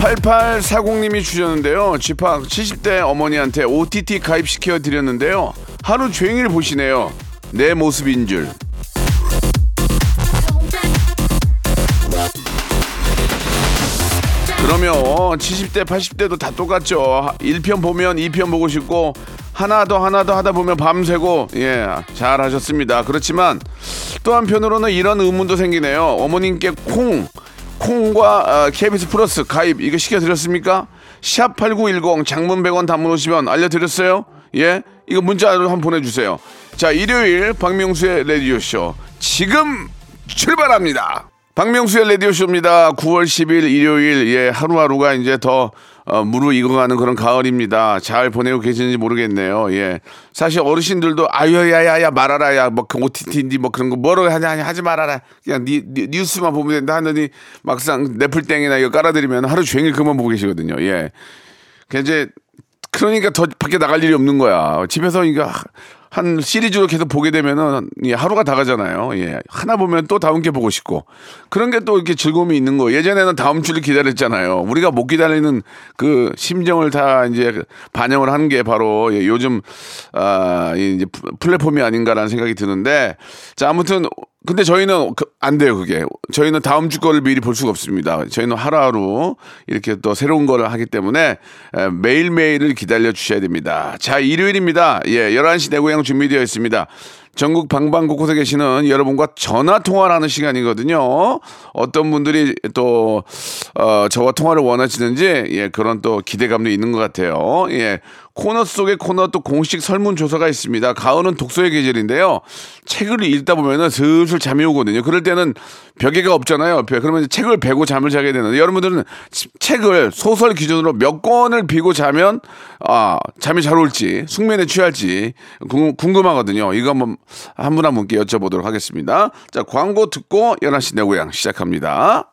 8840님이 주셨는데요. 집합 70대 어머니한테 OTT 가입시켜 드렸는데요. 하루 종일 보시네요. 내 모습인 줄. 그러면 70대, 80대도 다 똑같죠. 1편 보면 2편 보고 싶고 하나 더 하나 더 하다 보면 밤새고 예, 잘 하셨습니다. 그렇지만 또 한편으로는 이런 의문도 생기네요. 어머님께 콩 콩과 어, KBS 플러스 가입 이거 시켜드렸습니까? 샵 8910 장문 100원 단문 50원 알려드렸어요? 예? 이거 문자로 한번 보내주세요. 자, 일요일 박명수의 라디오쇼 지금 출발합니다. 박명수의 라디오쇼입니다. 9월 10일 일요일, 예, 하루하루가 이제 더 어, 무르익어가는 그런 가을입니다. 잘 보내고 계시는지 모르겠네요. 예. 사실 어르신들도 아유야야야 말아라 야뭐 그 OTT인지 뭐 그런 거 뭐로 하냐 하냐 하지 말아라 그냥 니, 니, 뉴스만 보면 된다 하더니 막상 넷플땡이나 이거 깔아드리면 하루 종일 그만 보고 계시거든요. 예. 그 이제 그러니까 더 밖에 나갈 일이 없는 거야. 집에서 이거 한 시리즈로 계속 보게 되면은 예, 하루가 다 가잖아요. 예. 하나 보면 또 다음 게 보고 싶고 그런 게 또 이렇게 즐거움이 있는 거. 예전에는 다음 주를 기다렸잖아요. 우리가 못 기다리는 그 심정을 다 이제 반영을 하는 게 바로 예, 요즘 아 이제 플랫폼이 아닌가라는 생각이 드는데 자 아무튼 근데 저희는 그, 안 돼요, 그게. 저희는 다음 주 거를 미리 볼 수가 없습니다. 저희는 하루하루 이렇게 또 새로운 거를 하기 때문에 매일매일을 기다려 주셔야 됩니다. 자, 일요일입니다. 예, 11시 내고향 준비되어 있습니다. 전국 방방곳곳에 계시는 여러분과 전화 통화를 하는 시간이거든요. 어떤 분들이 또, 어, 저와 통화를 원하시는지, 예, 그런 또 기대감도 있는 것 같아요. 예. 코너 속에 코너 또 공식 설문조사가 있습니다. 가을은 독서의 계절인데요. 책을 읽다 보면은 슬슬 잠이 오거든요. 그럴 때는 벽에가 없잖아요. 그러면 책을 베고 잠을 자게 되는데 여러분들은 책을 소설 기준으로 몇 권을 비고 자면 아, 잠이 잘 올지 숙면에 취할지 궁금하거든요. 이거 한번 한 분 한 분께 여쭤보도록 하겠습니다. 자, 광고 듣고 11시 내 고향 시작합니다.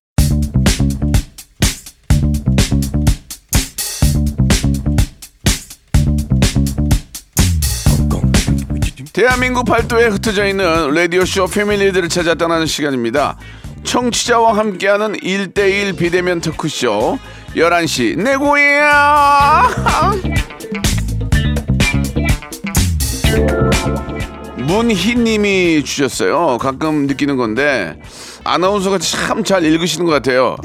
대한민국 팔도에 흩어져 있는 라디오쇼 패밀리들을 찾아 떠나는 시간입니다. 청취자와 함께하는 1대1 비대면 토크쇼 11시 내 고야 문희님이 주셨어요. 가끔 느끼는 건데 아나운서가 참 잘 읽으시는 것 같아요.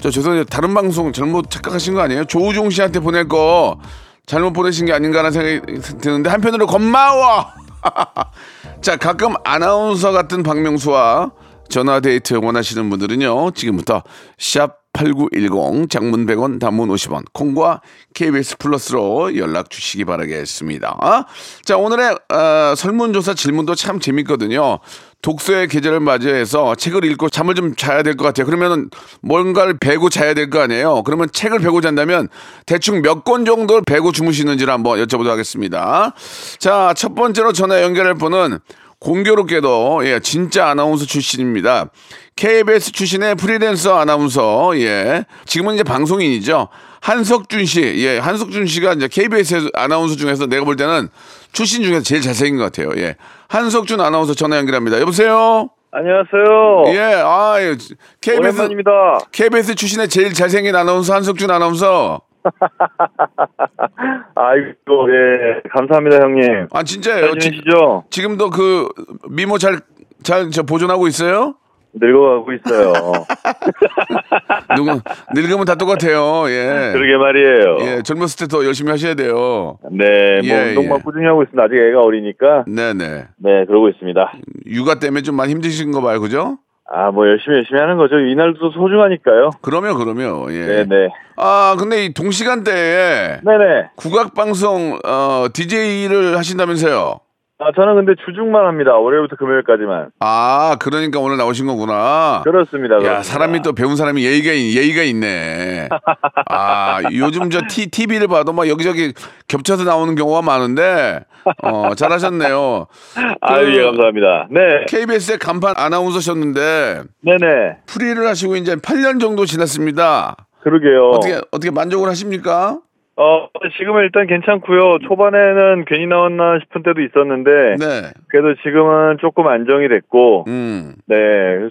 저 죄송해요. 다른 방송 잘못 착각하신 거 아니에요? 조우종 씨한테 보낼 거 잘못 보내신 게 아닌가라는 생각이 드는데 한편으로 고마워. 자 가끔 아나운서 같은 박명수와 전화 데이트 원하시는 분들은요 지금부터 샵 8910 장문 100원 단문 50원 콩과 KBS 플러스로 연락 주시기 바라겠습니다. 자 오늘의 어, 설문조사 질문도 참 재밌거든요. 독서의 계절을 맞이해서 책을 읽고 잠을 좀 자야 될 것 같아요. 그러면 뭔가를 베고 자야 될 거 아니에요. 그러면 책을 베고 잔다면 대충 몇 권 정도를 베고 주무시는지를 한번 여쭤보도록 하겠습니다. 자, 첫 번째로 전화 연결할 분은 공교롭게도 예, 진짜 아나운서 출신입니다. KBS 출신의 프리랜서 아나운서 예. 지금은 이제 방송인이죠. 한석준 씨. 예, 한석준 씨가 이제 KBS 아나운서 중에서 내가 볼 때는 출신 중에서 제일 잘생긴 것 같아요. 예. 한석준 아나운서 전화 연결합니다. 여보세요? 안녕하세요. 예, 아, 예. KBS, 오랜만입니다. KBS 출신의 제일 잘생긴 아나운서 한석준 아나운서. 아이고, 예. 감사합니다, 형님. 아, 진짜예요. 지, 지금도 그 미모 잘, 잘, 저 보존하고 있어요? 늙어가고 있어요. 누구 늙으면 다 똑같아요. 예. 그러게 말이에요. 예, 젊었을 때 더 열심히 하셔야 돼요. 네, 뭐 예, 운동만 예. 꾸준히 하고 있습니다. 아직 애가 어리니까. 네 네. 네, 그러고 있습니다. 육아 때문에 좀 많이 힘드신 거 봐요, 그죠? 아, 뭐 열심히 열심히 하는 거죠. 이날도 소중하니까요. 그러면 그러면 예. 네, 네. 아 근데 이 동시간대에 네네. 국악 방송 어 DJ를 하신다면서요? 아, 저는 근데 주중만 합니다. 월요일부터 금요일까지만. 아 그러니까 오늘 나오신 거구나. 그렇습니다. 야 그렇습니다. 사람이 또 배운 사람이 예의가 있- 예의가 있네. 아 요즘 저 T, TV를 봐도 막 여기저기 겹쳐서 나오는 경우가 많은데 어 잘하셨네요. 그 예, 감사합니다. 네. KBS의 간판 아나운서셨는데 네네. 프리를 하시고 이제 8년 정도 지났습니다. 그러게요. 어떻게 어떻게 만족을 하십니까? 어, 지금은 일단 괜찮고요. 초반에는 괜히 나왔나 싶은 때도 있었는데, 네. 그래도 지금은 조금 안정이 됐고, 음. 네.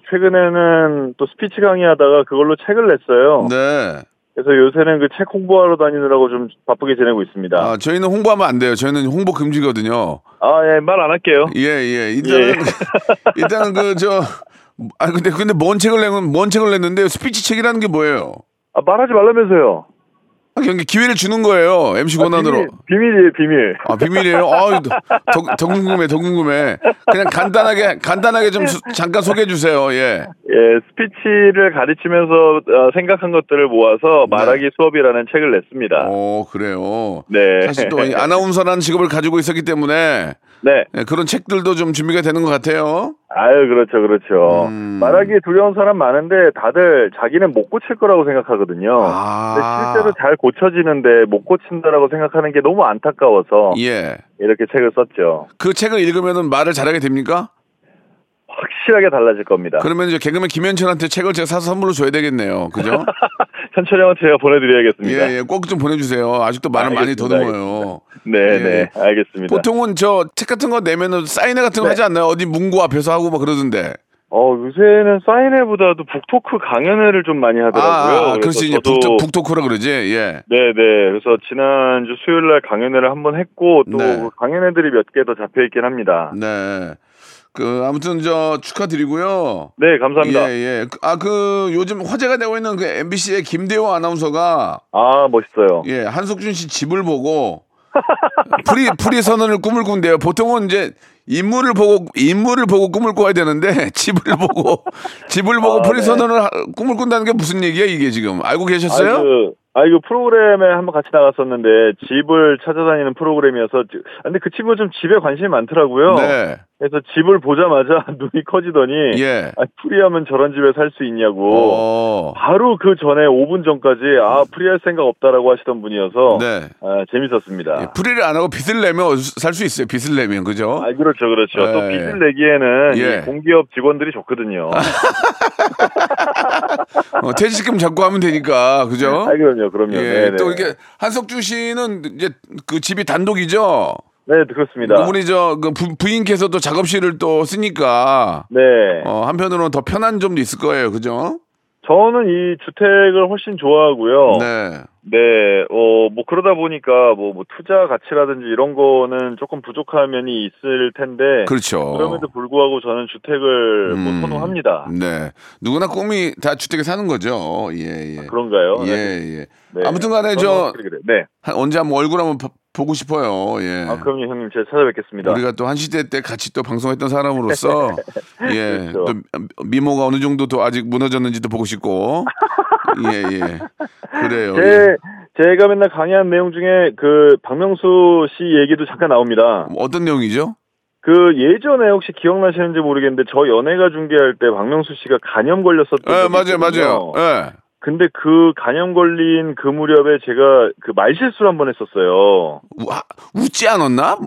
최근에는 또 스피치 강의하다가 그걸로 책을 냈어요. 네. 그래서 요새는 그 책 홍보하러 다니느라고 좀 바쁘게 지내고 있습니다. 아, 저희는 홍보하면 안 돼요. 저희는 홍보 금지거든요. 아, 예, 말 안 할게요. 예, 예. 일단은, 일단은 그, 저, 아, 근데, 근데 뭔 책을 내면, 뭔 책을 냈는데 스피치 책이라는 게 뭐예요? 아, 말하지 말라면서요. 아, 그냥 기회를 주는 거예요. MC 권한으로. 비밀, 비밀 이에요, 비밀. 아, 비밀이에요? 아, 더, 더 궁금해, 더 궁금해. 그냥 간단하게, 간단하게 좀 수- 잠깐 소개해 주세요. 예. 예, 스피치를 가르치면서 어, 생각한 것들을 모아서 말하기 수업이라는 책을 냈습니다. 오, 그래요. 네. 사실 또이 아나운서라는 직업을 가지고 있었기 때문에 네. 예, 그런 책들도 좀 준비가 되는 것 같아요. 아유, 그렇죠, 그렇죠. 음. 말하기 두려운 사람 많은데 다들 자기는 못 고칠 거라고 생각하거든요. 아. 실제로 잘 고 쳐지는데 못 고친다라고 생각하는 게 너무 안타까워서 예. 이렇게 책을 썼죠. 그 책을 읽으면 말을 잘하게 됩니까? 확실하게 달라질 겁니다. 그러면 이제 개그맨 김현철한테 책을 제가 사서 선물로 줘야 되겠네요. 그죠? 현철 형한테 제가 보내드려야겠습니다. 예, 예. 꼭 좀 보내주세요. 아직도 말을 많이 알겠습니다, 더듬어요. 네, 예. 네, 알겠습니다. 보통은 저 책 같은 거 내면은 사인회 같은 거 네. 하지 않나요? 어디 문구 앞에서 하고 막 그러던데. 어, 요새는 사인회보다도 북토크 강연회를 좀 많이 하더라고요. 아, 아, 그래서 그렇지. 이제 북토, 북토크라 그러지. 예. 네네. 그래서 지난주 수요일 날 강연회를 한번 했고, 또 네. 강연회들이 몇 개 더 잡혀 있긴 합니다. 네. 그, 아무튼 저 축하드리고요. 네, 감사합니다. 예, 예. 아, 그 요즘 화제가 되고 있는 그 MBC의 김대호 아나운서가 아, 멋있어요. 예, 한석준 씨 집을 보고 프리 프리 선언을 꿈을 꾼대요. 보통은 이제 인물을 보고 인물을 보고 꿈을 꿔야 되는데 집을 보고 집을 보고 아, 프리 네. 선언을 꿈을 꾼다는 게 무슨 얘기야 이게 지금 알고 계셨어요? 아, 그, 아, 이거 프로그램에 한번 같이 나갔었는데, 집을 찾아다니는 프로그램이어서, 지- 아, 근데 그 친구가 좀 집에 관심이 많더라고요. 네. 그래서 집을 보자마자 눈이 커지더니, 예. 아, 프리하면 저런 집에 살 수 있냐고. 어. 바로 그 전에 5분 전까지, 아, 프리할 생각 없다라고 하시던 분이어서, 네. 아, 재밌었습니다. 예, 프리를 안 하고 빚을 내면 살 수 있어요. 빚을 내면 그죠? 아, 그렇죠, 그렇죠. 또 예. 빚을 내기에는 예. 이 공기업 직원들이 좋거든요. 어, 퇴직금 잡고 하면 되니까 그죠? 아, 그럼요, 그럼요. 예. 또 이렇게 한석준 씨는 이제 그 집이 단독이죠. 네, 그렇습니다. 우리 저 그 부인께서 도 작업실을 또 쓰니까 네. 어, 한편으로는 더 편한 점도 있을 거예요, 그죠? 저는 이 주택을 훨씬 좋아하고요. 네. 네, 어, 뭐 그러다 보니까 뭐, 뭐 투자 가치라든지 이런 거는 조금 부족한 면이 있을 텐데. 그렇죠. 그럼에도 불구하고 저는 주택을 뭐 음, 선호합니다. 네, 누구나 꿈이 다 주택에 사는 거죠. 예, 예. 그런가요? 예, 네. 예. 네. 아무튼 간에 저는 저 확실히 그래요. 네. 한- 언제 한번 얼굴 한번 봐- 보고 싶어요. 예. 아, 그럼요, 형님. 제가 찾아뵙겠습니다. 우리가 또 한 시대 때 같이 또 방송했던 사람으로서 예, 그렇죠. 또 미모가 어느 정도 또 아직 무너졌는지도 보고 싶고 예, 예. 그래요. 예. 제, 제가 맨날 강의한 내용 중에 그 박명수 씨 얘기도 잠깐 나옵니다. 어떤 내용이죠? 그 예전에 혹시 기억나시는지 모르겠는데 저 연예가 중계할 때 박명수 씨가 간염 걸렸었던 예, 맞아요, 있거든요. 맞아요. 예. 근데 그 간염 걸린 그 무렵에 제가 그 말실수를 한 번 했었어요. 우, 아, 웃지 않았나?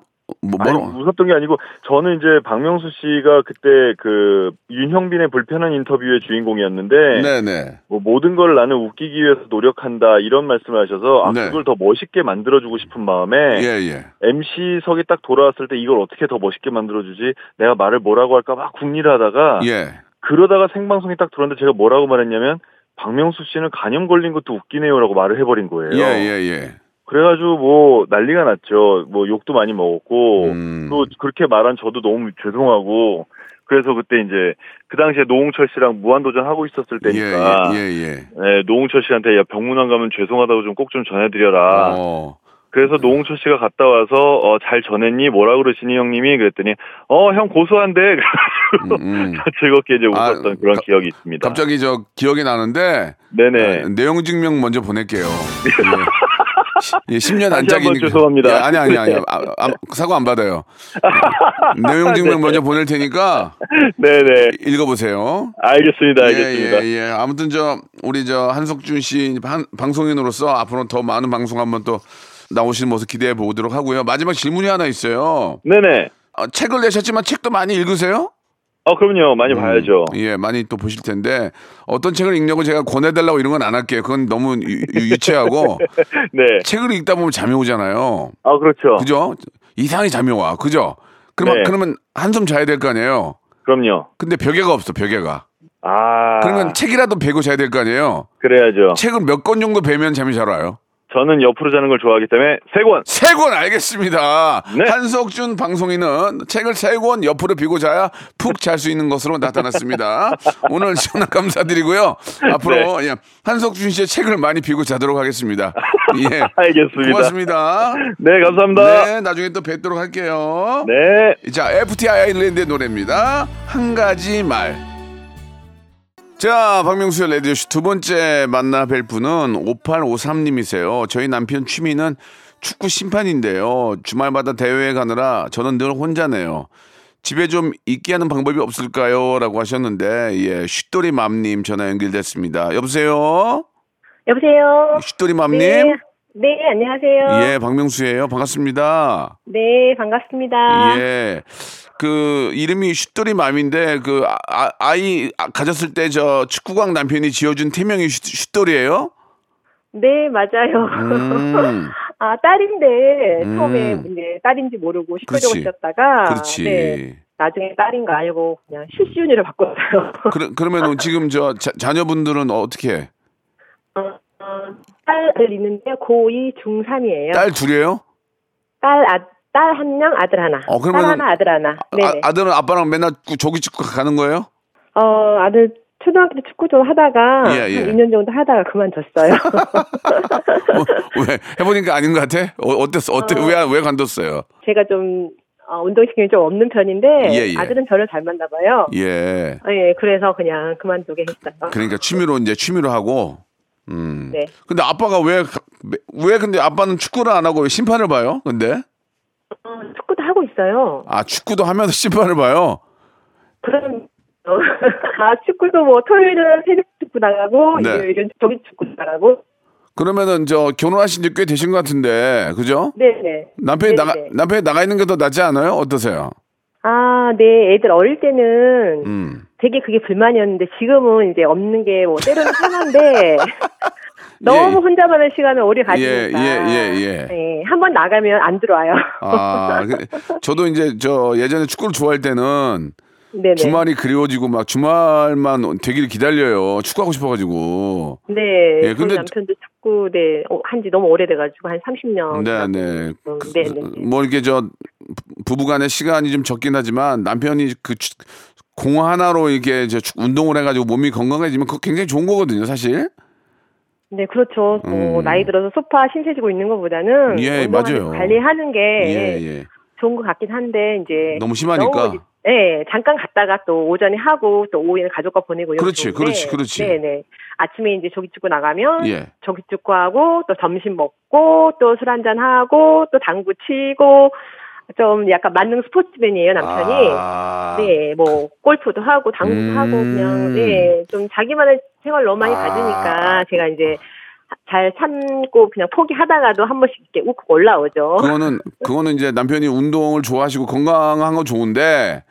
뭐, 아니, 뭐로? 웃었던 게 아니고 저는 이제 박명수 씨가 그때 그 윤형빈의 불편한 인터뷰의 주인공이었는데 네네. 뭐 모든 걸 나는 웃기기 위해서 노력한다 이런 말씀을 하셔서 아 네. 그걸 더 멋있게 만들어주고 싶은 마음에 예, 예. MC석이 딱 돌아왔을 때 이걸 어떻게 더 멋있게 만들어주지 내가 말을 뭐라고 할까 막 궁리를 하다가 예. 그러다가 생방송이 딱 들어왔는데 제가 뭐라고 말했냐면 박명수 씨는 간염 걸린 것도 웃기네요라고 말을 해버린 거예요. 예, 예, 예. 그래가지고 뭐 난리가 났죠. 뭐 욕도 많이 먹었고 음. 또 그렇게 말한 저도 너무 죄송하고 그래서 그때 이제 그 당시에 노홍철 씨랑 무한도전 하고 있었을 때니까 예, 예, 예. 네, 노홍철 씨한테 야 병문안 가면 죄송하다고 좀꼭좀 전해드려라. 어. 그래서 노홍철 씨가 갔다 와서 어, 잘 전했니? 뭐라 그러시니 형님이 그랬더니 어 형 고소한데 음, 음. 즐겁게 이제 아, 웃었던 그런 가- 기억이 있습니다. 갑자기 저 기억이 나는데 네네. 아, 내용 증명 먼저 보낼게요. 예. 예, 10년 다시 안짝이니까. 한번 죄송합니다. 예, 아니 아니 아니. 아, 아, 사과 안 받아요. 내용 증명 네. 먼저 보낼 테니까 네네. 읽어보세요. 알겠습니다. 알겠습니다. 예, 예, 예. 아무튼 저 우리 저 한석준 씨 한- 방송인으로서 앞으로 더 많은 방송 한번 또 나오시는 모습 기대해 보도록 하고요. 마지막 질문이 하나 있어요. 네네. 어, 책을 내셨지만 책도 많이 읽으세요? 어 그럼요. 많이 봐야죠. 예, 많이 또 보실 텐데 어떤 책을 읽냐고 제가 권해달라고 이런 건 안 할게요. 그건 너무 유, 유- 유치하고 네. 책을 읽다 보면 잠이 오잖아요. 아 그렇죠. 그죠? 이상하게 잠이 와. 그죠? 그러면 네. 그러면 한숨 자야 될 거 아니에요. 그럼요. 근데 벽에가 없어. 벽에가. 아 그러면 책이라도 베고 자야 될 거 아니에요. 그래야죠. 책을 몇 권 정도 베면 잠이 잘 와요? 저는 옆으로 자는 걸 좋아하기 때문에 세 권. 세 권 알겠습니다. 네. 한석준 방송인은 책을 세 권 옆으로 비고 자야 푹 잘 수 있는 것으로 나타났습니다. 오늘 전화 감사드리고요. 앞으로 예, 한석준 씨의 책을 많이 비고 자도록 하겠습니다. 예. 알겠습니다. 고맙습니다. 네 감사합니다. 네, 나중에 또 뵙도록 할게요. 네. 자, FT 아일랜드의 노래입니다. 한 가지 말. 자, 박명수의 레디오쇼 두 번째 만나 뵐 분은 5853님이세요. 저희 남편 취미는 축구 심판인데요. 주말마다 대회에 가느라 저는 늘 혼자네요. 집에 좀 있게 하는 방법이 없을까요? 라고 하셨는데, 예, 쉿돌이 맘님 전화 연결됐습니다. 여보세요? 여보세요. 쉿돌이 맘님? 네, 네, 안녕하세요. 예, 박명수예요. 반갑습니다. 네, 반갑습니다. 예. 그 이름이 슛돌이 맘인데 그 아, 아, 이 가졌을 때 저 축구광 남편이 지어준 태명이 슛, 슛돌이에요? 네, 맞아요. 음. 아, 딸인데 음. 처음에 이제 딸인지 모르고. 시끄러고 있었다가 그렇지. 네, 나중에 딸인 거 알고 그냥 실시윤이로 바꿨어요. 그러, 그러면 지금 저 자, 자녀분들은 어떻게 해? 어, 어, 딸을 있는데 고2 중3이에요. 딸 둘이에요? 딸, 아, 딸 한 명, 아들 하나. 어, 그러면은- 딸 하나, 아들 하나. 네네. 아, 아들은 아빠랑 맨날 그 조기 축구 가는 거예요? 어, 아들 초등학교 때 축구 좀 하다가 예, 예. 한 2년 정도 하다가 그만뒀어요. 어, 왜 해보니까 아닌 것 같아? 어, 어땠어? 어때? 어. 왜왜 관뒀어요? 제가 좀 어, 운동신경이 좀 없는 편인데 예, 예. 아들은 저를 잘 만나 봐요. 예. 예, 그래서 그냥 그만두게 했어요. 그러니까 취미로 이제 취미로 하고. 음. 네. 근데 아빠가 왜 왜 근데 아빠는 축구를 안 하고 왜 심판을 봐요? 근데 어, 축구도 하고 있어요. 아 축구도 하면서 심판을 봐요. 그럼 어, 아 축구도 뭐 토요일은 새벽 축구 나가고 네. 일요일은 조기 축구 나가고. 그러면은 저 결혼하신 지 꽤 되신 것 같은데 그죠? 네네. 남편이 나가 네네. 남편이 나가 있는 게 더 낫지 않아요? 어떠세요? 아, 네. 애들 어릴 때는 음. 되게 그게 불만이었는데 지금은 이제 없는 게 뭐 때로는 편한데 너무 혼자만의 시간을 오래 가지니까. 예, 예, 예. 네, 한번 나가면 안 들어와요. 아, 그- 저도 이제 저 예전에 축구를 좋아할 때는 네네. 주말이 그리워지고 막 주말만 되기를 기다려요. 축구하고 싶어가지고. 네. 예, 근데- 남편도 축구 네 한지 너무 오래돼가지고 한 30년. 네, 네. 그- 네, 네. 뭐 이렇게 저 부부간의 시간이 좀 적긴 하지만 남편이 그 공 하나로 이렇게 축- 운동을 해가지고 몸이 건강해지면 그거 굉장히 좋은 거거든요, 사실. 네, 그렇죠. 뭐 음. 나이 들어서 소파 신세지고 있는 것보다는 예, 맞아요. 거 관리하는 게 예, 예. 좋은 것 같긴 한데 이제 너무 심하니까. 너무, 네, 잠깐 갔다가 또 오전에 하고 또 오후에는 가족과 보내고 그렇지, 그렇지, 그렇지. 네, 네. 아침에 이제 조기 축구 나가면 예. 조기 축구하고 또 점심 먹고 또 술 한잔 하고 또 당구 치고 좀 약간 만능 스포츠맨이에요 남편이. 아, 네, 뭐 골프도 하고 당구도 음. 하고 그냥 네, 좀 자기만의 생활 너무 많이 아. 가지니까 제가 이제 잘 참고 그냥 포기하다가도 한 번씩 이렇게 욱욱 올라오죠. 그거는 그거는 이제 남편이 운동을 좋아하시고 건강한 건 좋은데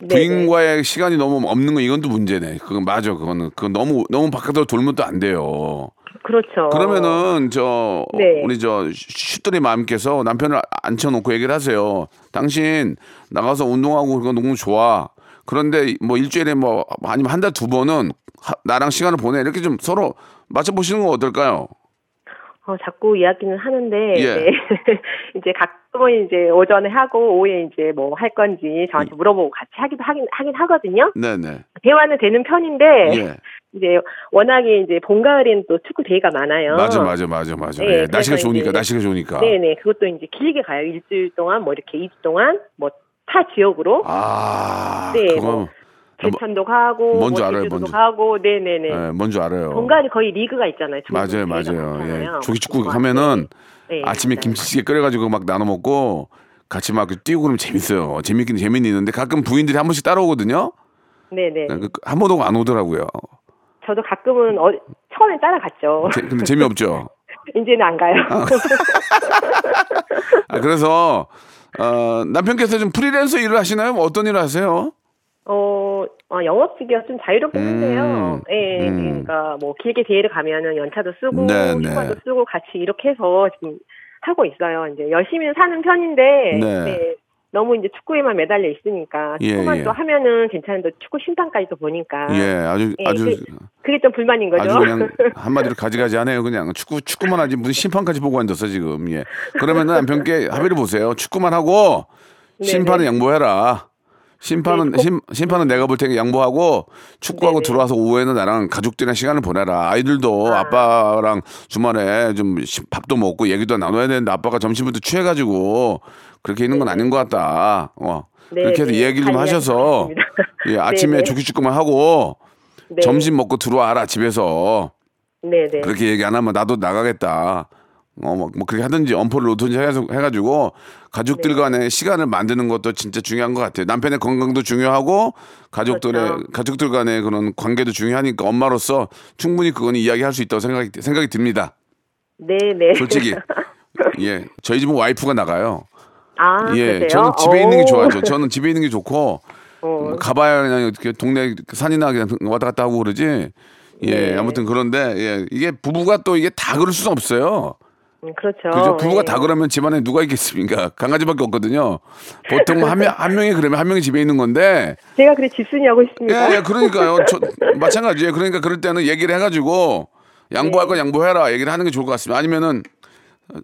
네네. 부인과의 시간이 너무 없는 건 이건 또 문제네. 그건 맞아. 그거는 그건 너무 너무 바깥으로 돌면 또 안 돼요. 그렇죠. 그러면은 저 네. 우리 저 슈들이 마음께서 남편을 앉혀놓고 얘기를 하세요. 당신 나가서 운동하고 그건 너무 좋아. 그런데 뭐 일주일에 뭐 아니면 한 달 두 번은 하- 나랑 시간을 보내 이렇게 좀 서로 맞춰 보시는 건 어떨까요? 어, 자꾸 이야기는 하는데, 예. 네. 이제 가끔은 이제 오전에 하고, 오후에 이제 뭐 할 건지 저한테 물어보고 같이 하기도 하긴, 하긴 하거든요. 네네. 대화는 되는 편인데, 예. 이제 워낙에 이제 봄, 가을에는 또 축구 대회가 많아요. 맞아, 맞아, 맞아, 맞아. 네, 예, 날씨가 좋으니까, 날씨가 좋으니까. 네네. 그것도 이제 길게 가요. 일주일 동안, 뭐 이렇게 2주 동안, 뭐 타 지역으로. 아, 네, 그거 뭐, 제천도 가고, 뭔지 뭐 알아요, 뭔지. 가고, 네네네. 예, 뭔줄 알아요. 본가에 거의 리그가 있잖아요. 맞아요, 맞아요. 예. 조기축구 뭐, 하면은 네, 아침에 맞아요. 김치찌개 끓여가지고 막 나눠 먹고 같이 막 뛰고 그러면 재밌어요. 재밌긴 재밌는 있는데 가끔 부인들이 한 번씩 따라오거든요. 네네. 그- 한 번도 안 오더라고요. 저도 가끔은 어, 처음엔 따라갔죠. 제- 근데 재미없죠. 이제는 안 가요. 아, 그래서 어, 남편께서 좀 프리랜서 일을 하시나요? 뭐 어떤 일을 하세요? 어, 어, 영업직이라 좀 자유롭긴 한데요. 음, 예, 음. 그러니까 뭐 길게 대회를 가면은 연차도 쓰고 네, 네. 휴가도 쓰고 같이 이렇게 해서 지금 하고 있어요. 이제 열심히 사는 편인데 네. 네, 너무 이제 축구에만 매달려 있으니까 예, 축구만 예. 또 하면은 괜찮은데 축구 심판까지도 보니까 예, 아주 예, 아주 그- 그게 좀 불만인 거죠. 아주 그냥 한마디로 가지가지하네요. 그냥 축구 축구만 하지 무슨 심판까지 보고 앉았어 지금. 예. 그러면은 남편께 합의를 보세요. 축구만 하고 심판은 네네. 양보해라. 심판은 네, 꼭- 심, 심판은 내가 볼 테니까 양보하고 축구하고 네네. 들어와서 오후에는 나랑 가족들이랑 시간을 보내라. 아이들도 아. 아. 빠랑 주말에 좀 시- 밥도 먹고 얘기도 나눠야 되는데 아빠가 점심부터 취해가지고 그렇게 있는 건 아닌 것 같다. 어. 네, 그렇게 해서 네. 얘기를 좀잘 하셔서. 예, 아침에. 조기축구만 하고 네. 점심 먹고 들어와라 집에서 네 네. 그렇게 얘기 안 하면 나도 나가겠다. 어, 뭐, 뭐 그렇게 하든지 엄포를 놓든지 해서 해가지고 가족들 네. 간의 시간을 만드는 것도 진짜 중요한 것 같아요. 남편의 건강도 중요하고 가족들의 그렇죠. 가족들 간의 그런 관계도 중요하니까 엄마로서 충분히 그건 이야기할 수 있다고 생각이 생각이 듭니다. 네 네. 솔직히 예 저희 집은 와이프가 나가요. 아, 예 그러세요? 저는 집에 있는 게 오. 좋아하죠. 저는 집에 있는 게 좋고 어. 가봐야 그냥 이렇게 동네 산이나 그냥 왔다 갔다 하고 그러지. 예 네. 아무튼 그런데 예 이게 부부가 또 이게 다 그럴 수는 없어요. 음, 그렇죠. 그죠? 부부가 네. 다 그러면 집안에 누가 있겠습니까? 강아지밖에 없거든요. 보통 한 명, 한 명이 그러면 한 명이 집에 있는 건데. 제가 그래 집순이 하고 있습니다. 예, 예, 그러니까요. 저, 마찬가지예요. 그러니까 그럴 때는 얘기를 해가지고 양보할 네. 건 양보해라. 얘기를 하는 게 좋을 것 같습니다. 아니면은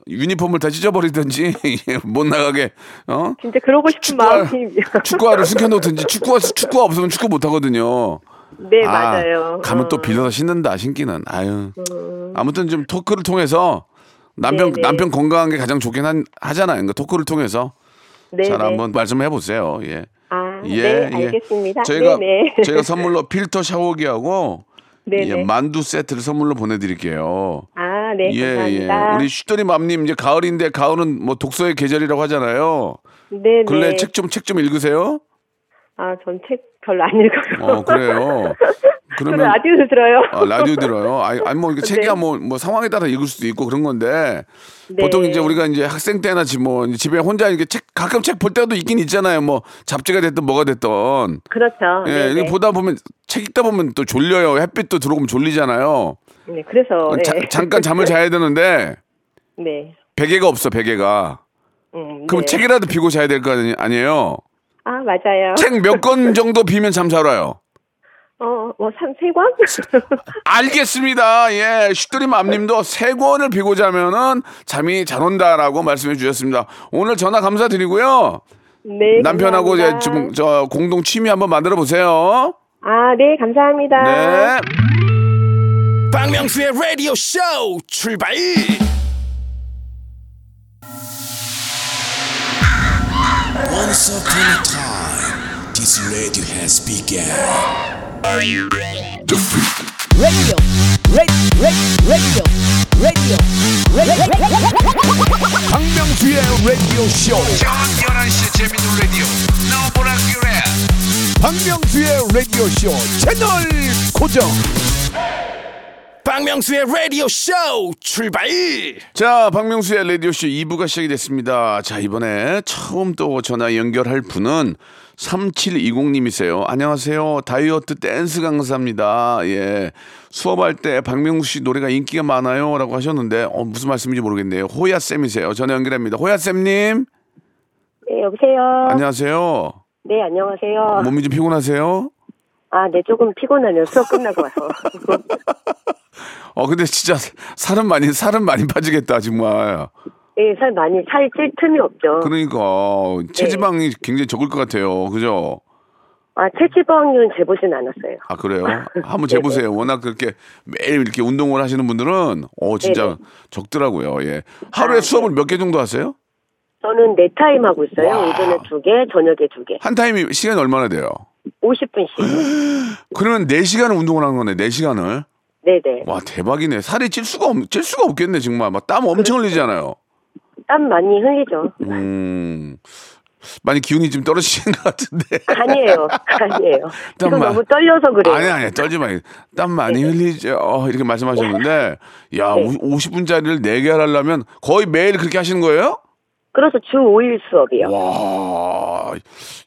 유니폼을 다 찢어버리든지 예, 못 나가게 어 진짜 그러고 싶은 축구화- 마음이 축구화를 숨겨놓든지 축구화 축구화 없으면 축구 못 하거든요. 네 아, 맞아요. 가면 또 어. 빌려서 신는다 신기는 아유 아무튼 좀 토크를 통해서 남편 네네. 남편 건강한 게 가장 좋긴 한, 하잖아요. 그러니까 토크를 통해서 네, 잘 네. 한번 말씀해 보세요. 예. 아, 예, 네, 예. 알겠습니다. 저희가 네네. 저희가 선물로 필터 샤워기하고 네네. 예, 만두 세트를 선물로 보내드릴게요. 아, 네, 예, 감사합니다. 예. 우리 슈터리 맘님 이제 가을인데 가을은 뭐 독서의 계절이라고 하잖아요. 네, 근래 네. 책 좀 책 좀 읽으세요. 아, 전 책 별로 안 읽어요. 어 그래요. 그러면 라디오를 들어요. 아, 라디오 들어요. 아니, 아니 뭐 이게 책이야 네. 뭐, 뭐 상황에 따라 읽을 수도 있고 그런 건데 네. 보통 이제 우리가 이제 학생 때나 지뭐 집에 혼자 이렇게 책 가끔 책 볼 때도 있긴 있잖아요. 뭐 잡지가 됐든 뭐가 됐든. 그렇죠. 예, 네, 이거 네. 보다 보면 책 읽다 보면 또 졸려요. 햇빛도 들어오면 졸리잖아요. 네, 그래서 자- 네. 잠깐 잠을 자야 되는데 네. 베개가 없어 베개가. 음, 그럼 네. 책이라도 비고 자야 될 거 아니에요. 아, 맞아요. 책 몇 권 정도 비면 잠 잘 와요. 어, 뭐, 삼, 세 권? 알겠습니다. 예, 슈트림 암님도 세 권을 비고 자면은 잠이 잘 온다라고 말씀해 주셨습니다. 오늘 전화 감사드리고요. 네. 남편하고 이제. 좀 저 공동 취미 한번 만들어 보세요. 아, 네, 감사합니다. 네. 박명수의 라디오 쇼 출발 Once upon a time, this radio has begun. radio radio radio radio 박명수의 라디오 쇼. 저녁 11시 재밌는 라디오 너보라 그래 박명수의 라디오 쇼 채널 고정. 박명수의 라디오 쇼 출발 자, 박명수의 라디오 쇼 2부가 시작이 됐습니다. 자, 이번에 처음 또 전화 연결할 분은 3720님이세요. 안녕하세요. 다이어트 댄스 강사입니다. 예. 수업할 때 박명수 씨 노래가 인기가 많아요. 라고 하셨는데, 어, 무슨 말씀인지 모르겠네요. 호야쌤이세요. 전화 연결합니다. 호야쌤님, 네, 여보세요. 안녕하세요. 네, 안녕하세요. 몸이 좀 피곤하세요? 아, 네, 조금 피곤하네요. 수업 끝나고 와서. 어 근데 진짜 살은 많이 살은 많이 빠지겠다 정말. 예, 살 많이 살이 찔 틈이 없죠. 그러니까 체지방이 굉장히 적을 것 같아요. 그죠? 아, 체지방률은 재보진 않았어요. 아 그래요? 한번 재보세요. 워낙 그렇게 매일 이렇게 운동을 하시는 분들은 어 진짜 네네. 적더라고요. 예. 하루에 아, 수업을 몇개 정도 하세요? 저는 네 타임 하고 있어요. 와. 오전에 두 개, 저녁에 두 개. 한 타임이 시간이 얼마나 돼요? 50분씩. 그러면 4시간을 운동을 하는 거네. 4시간을. 네네. 와 대박이네. 살이 찔 수가 없, 찔 수가 없겠네 정말. 막 땀 엄청 흘리잖아요. 땀 많이 흘리죠. 음. 많이 기운이 좀 떨어지신 것 같은데. 아니에요. 아니에요. 땀 마- 너무 떨려서 그래요. 아니 아니 떨지 마. 땀 많이 흘리죠. 어, 이렇게 말씀하셨는데 야 네. 50분짜리를 4개 하려면 거의 매일 그렇게 하시는 거예요? 그래서 주 5일 수업이요. 와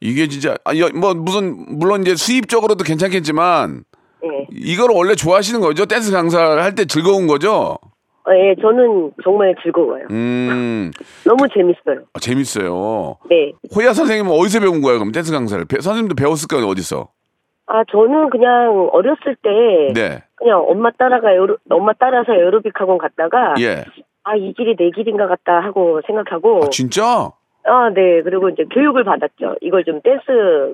이게 진짜 아, 여- 뭐 무슨 물론 이제 수입적으로도 괜찮겠지만 네. 이걸 원래 좋아하시는 거죠? 댄스 강사를 할 때 즐거운 거죠? 어, 예, 저는 정말 즐거워요. 음 너무 재밌어요. 아, 재밌어요. 네. 호야 선생님은 어디서 배운 거예요? 그럼 댄스 강사를 배- 선생님도 배웠을 거예요 어디서? 아, 저는 그냥 어렸을 때 네. 그냥 엄마 따라가 에어로, 엄마 따라서 에어로빅 학원 갔다가 예. 아, 이 길이 내 길인가 같다 하고 생각하고 아, 진짜? 아, 네. 그리고 이제 교육을 받았죠. 이걸 좀 댄스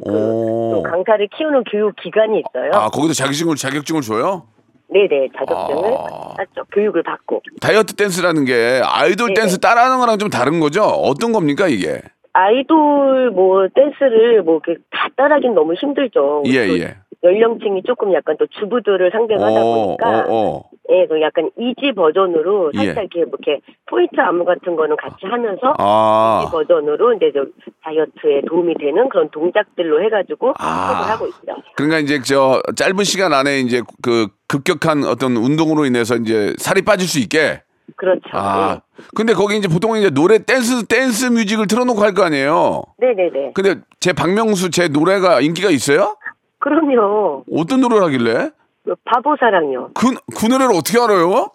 그 강사를 키우는 교육 기관이 있어요. 아 거기도 자격증을 자격증을 줘요? 네네. 자격증을 아. 땄죠. 교육을 받고. 다이어트 댄스라는 게 아이돌 네. 댄스 따라하는 거랑 좀 다른 거죠? 어떤 겁니까 이게? 아이돌 뭐 댄스를 뭐 이렇게 다 따라하긴 너무 힘들죠. 예또 예. 연령층이 조금 약간 또 주부들을 상대로 하다 보니까 어, 어. 예, 그 약간 easy 버전으로 예. 살짝 이렇게 뭐 이렇게 포인트 안무 같은 거는 같이 하면서 아. 이 버전으로 이제 좀 다이어트에 도움이 되는 그런 동작들로 해가지고 아. 하고 있죠. 그러니까 이제 저 짧은 시간 안에 이제 그 급격한 어떤 운동으로 인해서 이제 살이 빠질 수 있게. 그렇죠. 아. 근데 거기 이제 보통 이제 노래 댄스 댄스 뮤직을 틀어놓고 할 거 아니에요. 네, 네, 네. 근데 제 박명수 제 노래가 인기가 있어요? 그럼요. 어떤 노래를 하길래? 그 바보 사랑요. 그, 그 노래를 어떻게 알아요?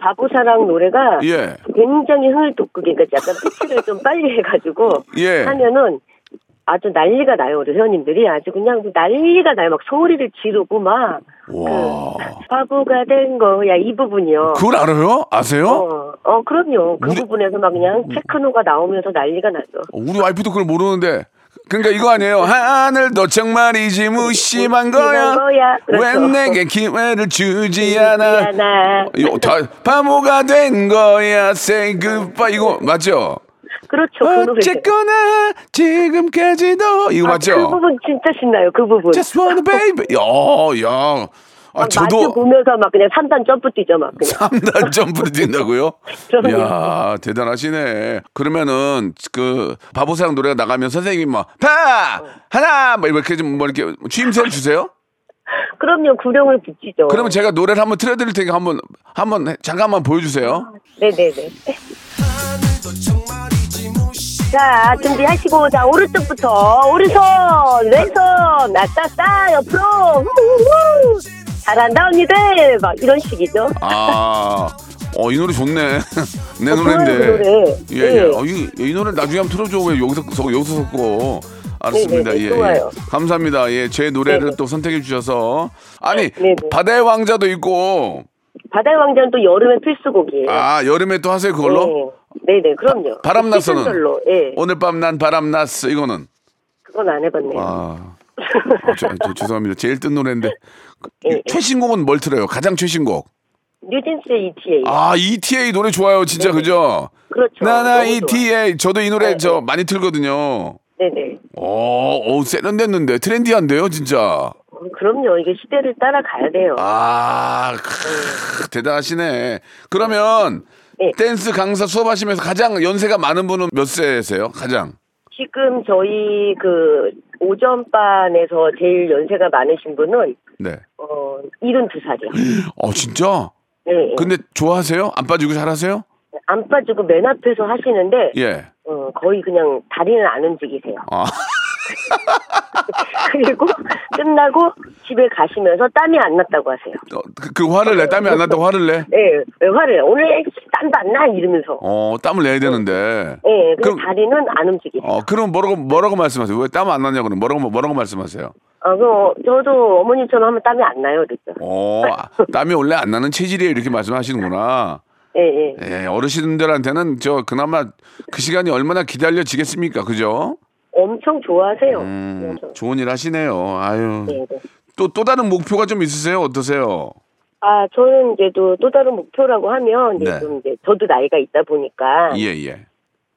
바보 사랑 노래가 예. 굉장히 흥을 돋구게 그러니까 약간 피치를 좀 빨리 해가지고 예. 하면은 아주 난리가 나요 우리 회원님들이 아주 그냥 난리가 나요 막 소리를 지르고 막 와. 바보가 된 거야 이 부분이요. 그걸 알아요? 아세요? 어, 어 그럼요 그 우리- 부분에서 막 그냥 테크노가 나오면서 난리가 나죠. 우리 와이프도 그걸 모르는데. 그러니까 이거 아니에요. 하늘도 정말이지 무심한 거야. 그렇죠. 왜 내게 기회를 주지 않아? 이거 다 바보가 된 거야. Say goodbye. 이거 맞죠? 그렇죠 그 노래. 어쨌거나 지금까지도 이거 아, 맞죠? 그 부분 진짜 신나요 그 부분. Just wanna baby. 야, 야. 아, 막 저도 보면서 막 그냥 3단 점프 뛰죠 막 그냥. 3단 점프를 뛴다고요? 이야, 대단하시네. 그러면은 그 바보사랑 노래가 나가면 선생님이 막 파! 하나! 뭐 이렇게 좀뭐 이렇게 취임새를 주세요? 그럼요 구령을 붙이죠. 그러면 제가 노래를 한번 틀어 드릴 테니까 한번 한번 해- 잠깐만 보여 주세요. 네 네 네. 자, 준비하시고, 자, 오른쪽부터, 오른손, 왼손, 나따따, 옆으로, 후후후. 잘한다, 언니들! 막 이런 식이죠. 아. 어, 이 노래 좋네. 내 어, 노래인데. 그 노래. 예, 예. 네. 어, 이, 이 노래 나중에 한번 틀어줘. 왜 여기서, 서, 여기서 섞고. 알았습니다. 네, 네, 예. 예. 감사합니다. 예, 제 노래를 네. 또 선택해 주셔서. 아니, 네, 네. 바다의 왕자도 있고. 바다의 왕자는 또 여름의 필수곡이에요. 아, 여름에 또 하세요, 그걸로? 네. 네네, 그럼요. 바람 났어는? 시즌별로, 예. 오늘 밤 난 바람 났어. 이거는. 그건 안 해봤네요. 아. 아, 저, 저, 죄송합니다. 제일 뜬 노래인데. 예, 예. 최신곡은 뭘 틀어요? 가장 최신곡. 뉴진스의 ETA. 아, ETA 노래 좋아요. 진짜, 그죠? 그렇죠. 나나. ETA. 저도 이 노래 네, 저 네. 많이 틀거든요. 네네. 어, 어, 세련됐는데. 트렌디한데요, 진짜. 어, 그럼요. 이게 시대를 따라가야 돼요. 아, 크, 대단하시네. 그러면 네. 댄스 강사 수업하시면서 가장 연세가 많은 분은 몇 세세요? 가장? 지금 저희 그 오전반에서 제일 연세가 많으신 분은 네. 어 72살이요. 어, 진짜? 네. 근데 좋아하세요? 안 빠지고 잘하세요? 안 빠지고 맨 앞에서 하시는데 예. 어, 거의 그냥 다리는 안 움직이세요. 아, 그리고 끝나고 집에 가시면서 땀이 안 났다고 하세요. 어, 그, 그 화를 내. 땀이 안 났다고 화를 내? 네, 왜 화를 내요? 오늘 땀도 안 나 이러면서. 어, 땀을 내야 되는데. 네, 그럼- 다리는 안 움직이세요. 어, 그럼 뭐라고, 뭐라고 말씀하세요? 왜 땀 안 나냐, 그럼 뭐라고, 뭐라고 말씀하세요? 아, 그, 어, 저도 어머님처럼 하면 땀이 안 나요, 그랬죠. 어, 아, 땀이 원래 안 나는 체질이에요. 이렇게 말씀하시는구나. 예, 예. 예, 어르신들한테는 저 그나마 그 시간이 얼마나 기다려지겠습니까? 그죠? 엄청 좋아하세요. 음. 좋은 일 하시네요. 아유. 네, 네. 또, 또 다른 목표가 좀 있으세요? 어떠세요? 아, 저는 이제 또, 또 다른 목표라고 하면, 이제 네. 좀 이제, 저도 나이가 있다 보니까, 예, 예.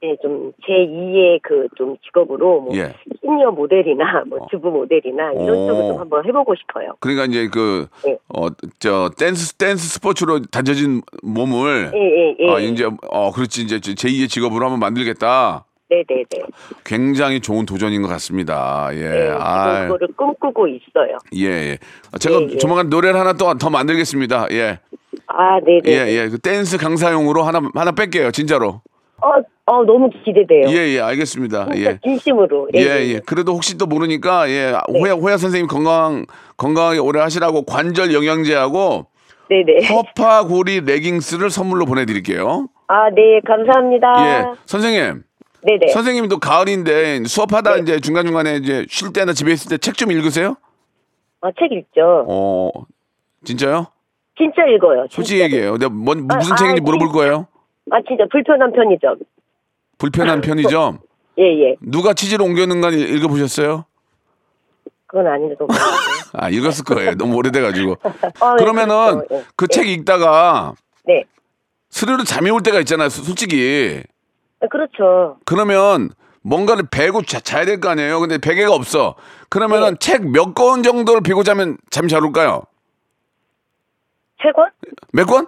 예, 좀, 제2의 그 좀 직업으로, 뭐, 예. 시니어 모델이나, 뭐, 어. 주부 모델이나, 이런 오. 쪽을 좀 한번 해보고 싶어요. 그러니까 이제 그, 네. 어, 저, 댄스, 댄스 스포츠로 다져진 몸을, 예, 예, 예. 아, 이제, 어, 그렇지. 이제 제2의 직업으로 한번 만들겠다. 네네네. 굉장히 좋은 도전인 것 같습니다. 예. 네, 아, 그거를 꿈꾸고 있어요. 예, 예. 아, 제가 예, 예. 조만간 노래를 하나 또 더 만들겠습니다. 예. 아, 네네. 예, 예. 그 댄스 강사용으로 하나, 하나 뺄게요. 진짜로. 어, 어, 너무 기대돼요. 예, 예. 알겠습니다. 예. 진심으로. 예, 예. 그래도 혹시 또 모르니까, 예. 호야, 호야 선생님 건강, 건강하게 오래 하시라고 관절 영양제하고 네네. 허파고리 레깅스를 선물로 보내드릴게요. 아, 네, 감사합니다. 예. 선생님. 네네. 선생님도 가을인데 수업하다 네. 이제 중간 중간에 이제 쉴 때나 집에 있을 때 책 좀 읽으세요? 아, 책 읽죠. 어, 진짜요? 진짜 읽어요. 솔직히 진짜. 얘기해요. 내가 뭔, 아, 무슨 아, 책인지 물어볼 진짜. 거예요. 아, 진짜 불편한 편이죠. 불편한 편의점. 예, 예. 누가 치즈를 건 읽어보셨어요? 그건 아닌데 도 아, 읽었을 거예요. 너무 오래돼가지고. 아, 네, 그러면은 그렇죠. 예. 그 책 읽다가 네. 스르르 잠이 올 때가 있잖아요. 소- 솔직히. 아, 그렇죠. 그러면 뭔가를 베고 자, 자야 될 거 아니에요. 근데 베개가 없어. 그러면은 네. 책몇 권 정도를 베고 자면 잠이 잘 올까요? 세 권? 몇 권?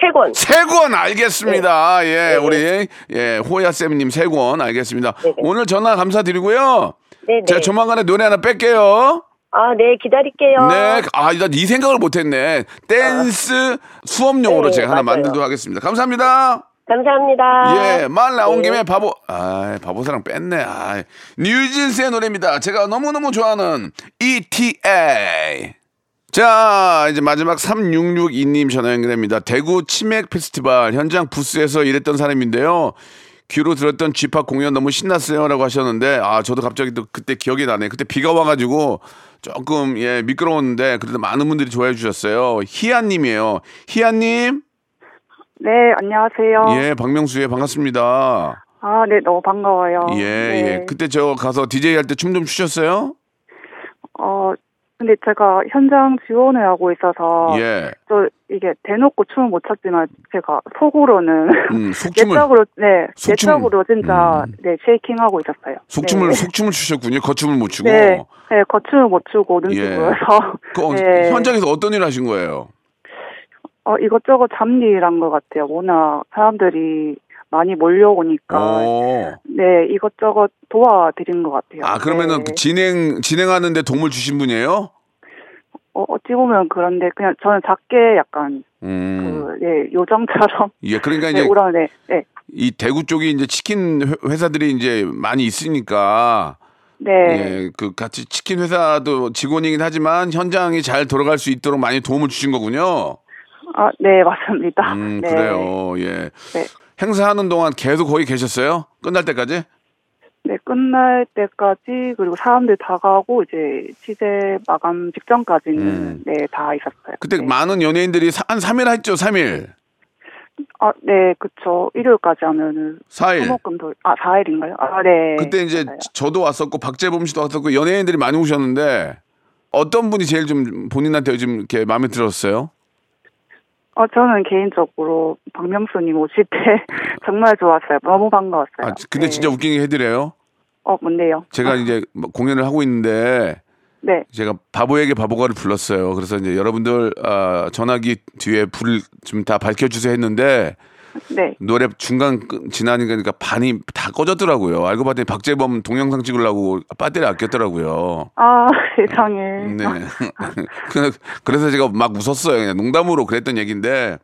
세 권. 세 권 알겠습니다. 예, 네. 우리 예 호야 쌤님 세 권 알겠습니다. 네, 네. 오늘 전화 감사드리고요. 네네. 제가 조만간에 노래 하나 뺄게요. 아, 네, 기다릴게요. 네, 아, 나이 생각을 못했네. 댄스 수업용으로 네, 제가 하나 맞아요. 만들도록 하겠습니다. 감사합니다. 감사합니다. 예, 말 나온 네. 김에 바보, 아, 바보사랑 뺐네. 아, 뉴진스의 노래입니다. 제가 너무너무 좋아하는 ETA. 자, 이제 마지막 3662님 전화 연결됩니다. 대구 치맥 페스티벌 현장 부스에서 일했던 사람인데요. 귀로 들었던 쥐팝 공연 너무 신났어요. 라고 하셨는데, 아, 저도 갑자기 또 그때 기억이 나네. 그때 비가 와가지고 조금, 예, 미끄러웠는데, 그래도 많은 분들이 좋아해 주셨어요. 희아님이에요. 희아님? 네, 안녕하세요. 예, 박명수 예, 반갑습니다. 아, 네, 너무 반가워요. 예, 네. 예. 그때 저 가서 DJ 할 때 춤 좀 추셨어요? 어, 근데 제가 현장 지원을 하고 있어서 예. 저 이게 대놓고 춤을 못 췄지만 제가 속으로는 음, 속춤을 내적으로 네, 속춤- 내적으로 진짜 음. 네, 쉐이킹 하고 있었어요. 속춤을 네. 속춤을 추셨군요. 거춤을 못 추고. 네, 네, 거춤을 못 추고 눈치 예. 보여서 그 어, 네. 현장에서 어떤 일 하신 거예요? 어, 이것저것 잡일한 것 같아요. 워낙 사람들이 많이 몰려오니까 오. 네, 이것저것 도와드린 것 같아요. 아, 그러면은 네. 그 진행 진행하는데 도움을 주신 분이에요? 어, 어찌 보면 그런데 그냥 저는 작게 약간 음. 그, 네, 요정처럼 예, 그러니까 네, 이제 우랑 네, 네, 이 대구 쪽이 이제 치킨 회- 회사들이 이제 많이 있으니까 네, 예, 그 같이 치킨 회사도 직원이긴 하지만 현장이 잘 돌아갈 수 있도록 많이 도움을 주신 거군요. 아, 네, 맞습니다. 음, 네. 그래요. 예. 네. 행사하는 동안 계속 거기 계셨어요? 끝날 때까지? 네, 끝날 때까지 그리고 사람들 다 가고 이제 취재 마감 직전까지는 음. 네, 다 있었어요. 그때 네. 많은 연예인들이 사- 한 3일 했죠, 3일. 아, 네, 그쵸. 일요일까지 하면은 4일. 화목금도 아, 4일인가요? 아, 네. 그때 이제 맞아요. 저도 왔었고 박재범 씨도 왔었고 연예인들이 많이 오셨는데 어떤 분이 제일 좀 본인한테 요즘 이렇게 마음에 들었어요? 어, 저는 개인적으로 박명수님 오실 때 정말 좋았어요. 너무 반가웠어요. 아, 근데 네. 진짜 웃긴 게 해드려요. 어, 뭔데요? 제가 이제 뭐 공연을 하고 있는데 네. 제가 바보에게 바보가를 불렀어요. 그래서 이제 여러분들 아, 전화기 뒤에 불 좀 다 밝혀주세요 했는데 네. 노래 중간 끝- 지나니까 그러니까 반이 다 꺼졌더라고요. 알고 봤더니 박재범 동영상 찍으려고 배터리 아꼈더라고요. 아, 세상에. 네. 그- 그래서 제가 막 웃었어요. 그냥 농담으로 그랬던 얘기인데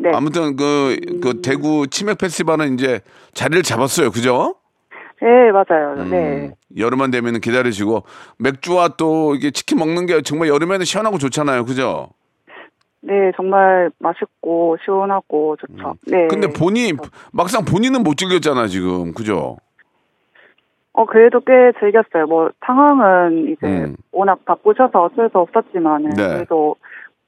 네. 아무튼 그, 그 대구 치맥 페스티벌은 이제 자리를 잡았어요. 그죠? 네, 맞아요. 음, 네. 여름만 되면 기다리시고 맥주와 또 이게 치킨 먹는 게 정말 여름에는 시원하고 좋잖아요. 그죠? 네, 정말 맛있고 시원하고 좋죠. 네. 음. 근데 본인 막상 본인은 못 즐겼잖아 지금. 그죠? 어, 그래도 꽤 즐겼어요. 뭐, 상황은 이제 음. 워낙 바쁘셔서 어쩔 수 없었지만은, 네. 그래도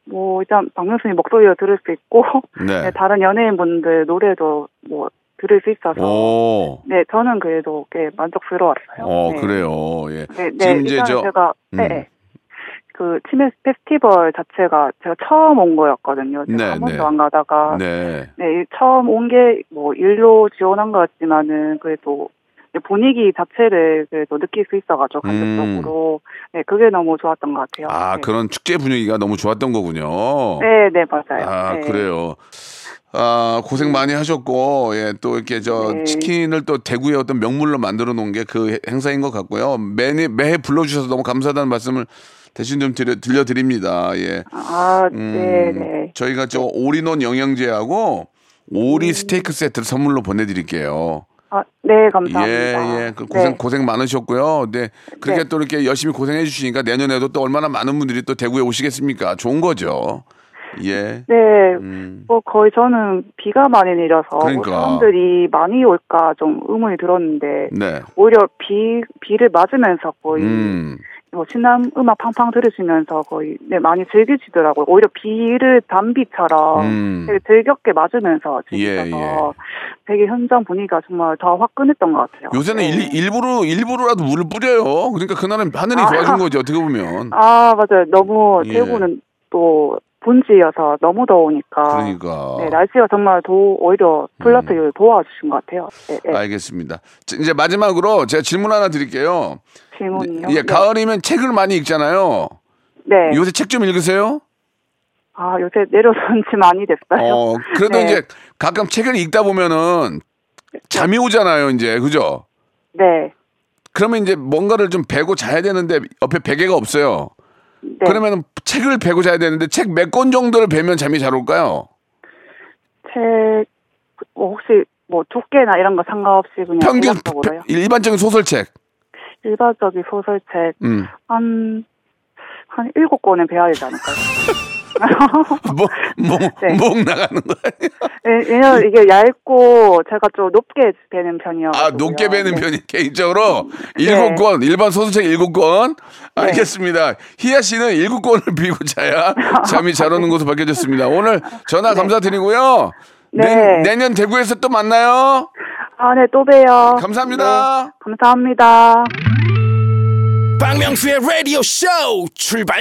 뭐, 일단 박명수님 목소리를 들을 수 있고, 네. 네, 다른 연예인분들 노래도 뭐, 들을 수 있어서, 오. 네, 저는 그래도 꽤 만족스러웠어요. 어, 네. 그래요. 예. 네, 네, 지금 이제 저 제가, 음. 네, 네. 그, 치매 페스티벌 자체가 제가 처음 온 거였거든요. 제가 네, 한 번도 네. 안 가다가, 네. 네, 이 처음 온 게 뭐 일로 지원한 것 같지만은 그래도 분위기 자체를 그래도 느낄 수 있어가지고 간접적으로 네 그게 너무 좋았던 것 같아요. 음. 아, 네. 그런 축제 분위기가 너무 좋았던 거군요. 네, 네 맞아요. 아, 네. 그래요. 아, 고생 많이 하셨고, 예, 또 이렇게 저 네. 치킨을 또 대구의 어떤 명물로 만들어 놓은 게 그 행사인 것 같고요. 매해, 매해 불러주셔서 너무 감사하다는 말씀을 대신 좀 드려, 들려드립니다. 예. 아, 음, 네, 네. 저희가 저 올인원 영양제하고 오리 스테이크 세트를 선물로 보내드릴게요. 아, 네 감사합니다. 예, 예. 그 고생, 네. 고생 많으셨고요. 네. 그렇게 네. 또 이렇게 열심히 고생해 주시니까 내년에도 또 얼마나 많은 분들이 또 대구에 오시겠습니까? 좋은 거죠. 예. 네, 음. 뭐 거의 저는 비가 많이 내려서 뭐 그러니까. 사람들이 많이 올까 좀 의문이 들었는데 네. 오히려 비 비를 맞으면서 거의 음. 뭐 신남 음악 팡팡 들으시면서 거의 네 많이 즐기시더라고요. 오히려 비를 단비처럼 음. 되게 즐겁게 맞으면서 예, 즐기셔서 되게 현장 분위기가 정말 더 화끈했던 것 같아요. 요새는 네. 일, 일부러 일부러라도 물을 뿌려요. 그러니까 그날은 하늘이 아. 좋아진 거죠. 어떻게 보면. 아 맞아요. 너무 예. 대구는 또 분지여서 너무 더우니까 그러니까. 네, 날씨가 정말 더 오히려 플러트를 도와주신 것 같아요. 네, 네. 알겠습니다. 자, 이제 마지막으로 제가 질문 하나 드릴게요. 질문이요. 예, 네. 가을이면 책을 많이 읽잖아요. 네. 요새 책 좀 읽으세요? 아 요새 내려선 지 많이 됐어요. 어, 그래도 네. 이제 가끔 책을 읽다 보면은 잠이 오잖아요, 이제. 그죠? 네. 그러면 이제 뭔가를 좀 베고 자야 되는데 옆에 베개가 없어요. 네. 그러면 책을 베고 자야 되는데 책 몇 권 정도를 베면 잠이 잘 올까요? 책 뭐, 혹시 뭐 두께나 이런 거 상관없이 그냥 평균 대략적으로요? 평- 일반적인 소설책. 일반적인 소설책 음. 한, 한 일곱 권은 배워야 되지 않을까요? 뭐, 뭐, 네. 목 나가는 거예요. 왜- 왜냐면 이게 얇고 제가 좀 높게 베는 편이어요. 아, 높게 베는 네. 편이 개인적으로 일곱 권 일반 소설책 일곱 권 네. 알겠습니다. 희야 씨는 일곱 권을 비고 자야 잠이 잘 오는 것으로 밝혀졌습니다. 오늘 전화 감사드리고요. 네. 내, 내년 대구에서 또 만나요. 아, 네, 또 봬요. 감사합니다. 네, 감사합니다. 박명수의 라디오 쇼 출발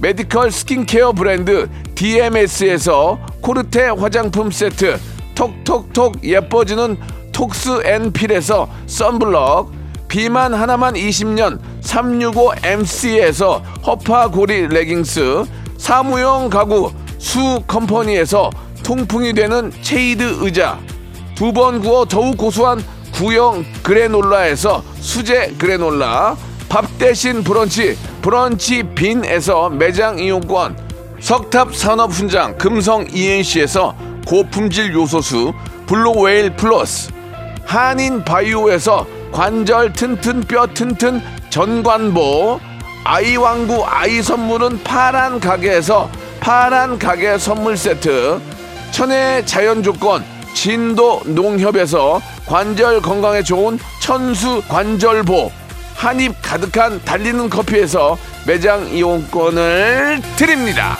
메디컬 스킨케어 브랜드 DMS에서 코르테 화장품 세트 톡톡톡 예뻐지는 톡스 앤 필에서 썬블럭 비만 하나만 20년 365MC에서 허파고리 레깅스 사무용 가구 수 컴퍼니에서 통풍이 되는 체이드 의자 두 번 구워 더욱 고소한 구형 그래놀라에서 수제 그래놀라 밥 대신 브런치 브런치빈에서 매장 이용권 석탑 산업 훈장 금성 ENC에서 고품질 요소수 블루웨일 플러스 한인 바이오에서 관절 튼튼 뼈 튼튼 전관보 아이왕구 아이 선물은 파란 가게에서 파란 가게 선물 세트 천혜 자연 조건 진도 농협에서 관절 건강에 좋은 천수 관절보 한입 가득한 달리는 커피에서 매장 이용권을 드립니다.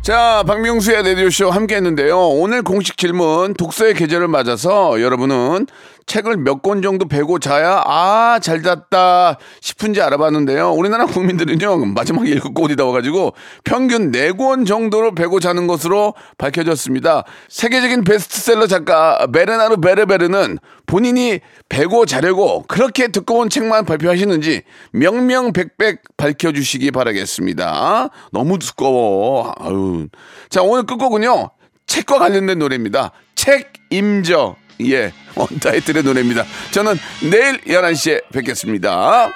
자, 박명수의 라디오쇼 함께 했는데요. 오늘 공식 질문, 독서의 계절을 맞아서 여러분은 책을 몇 권 정도 베고 자야, 아, 잘 잤다 싶은지 알아봤는데요. 우리나라 국민들은요, 마지막에 읽을 곳이 나와가지고 평균 4권 정도로 베고 자는 것으로 밝혀졌습니다. 세계적인 베스트셀러 작가 베르나르 베르베르는 본인이 베고 자려고 그렇게 두꺼운 책만 발표하시는지 명명백백 밝혀주시기 바라겠습니다. 너무 두꺼워. 아유. 자, 오늘 끝곡은요. 책과 관련된 노래입니다. 책임져. 예. 원타이틀의 노래입니다. 저는 내일 11시에 뵙겠습니다.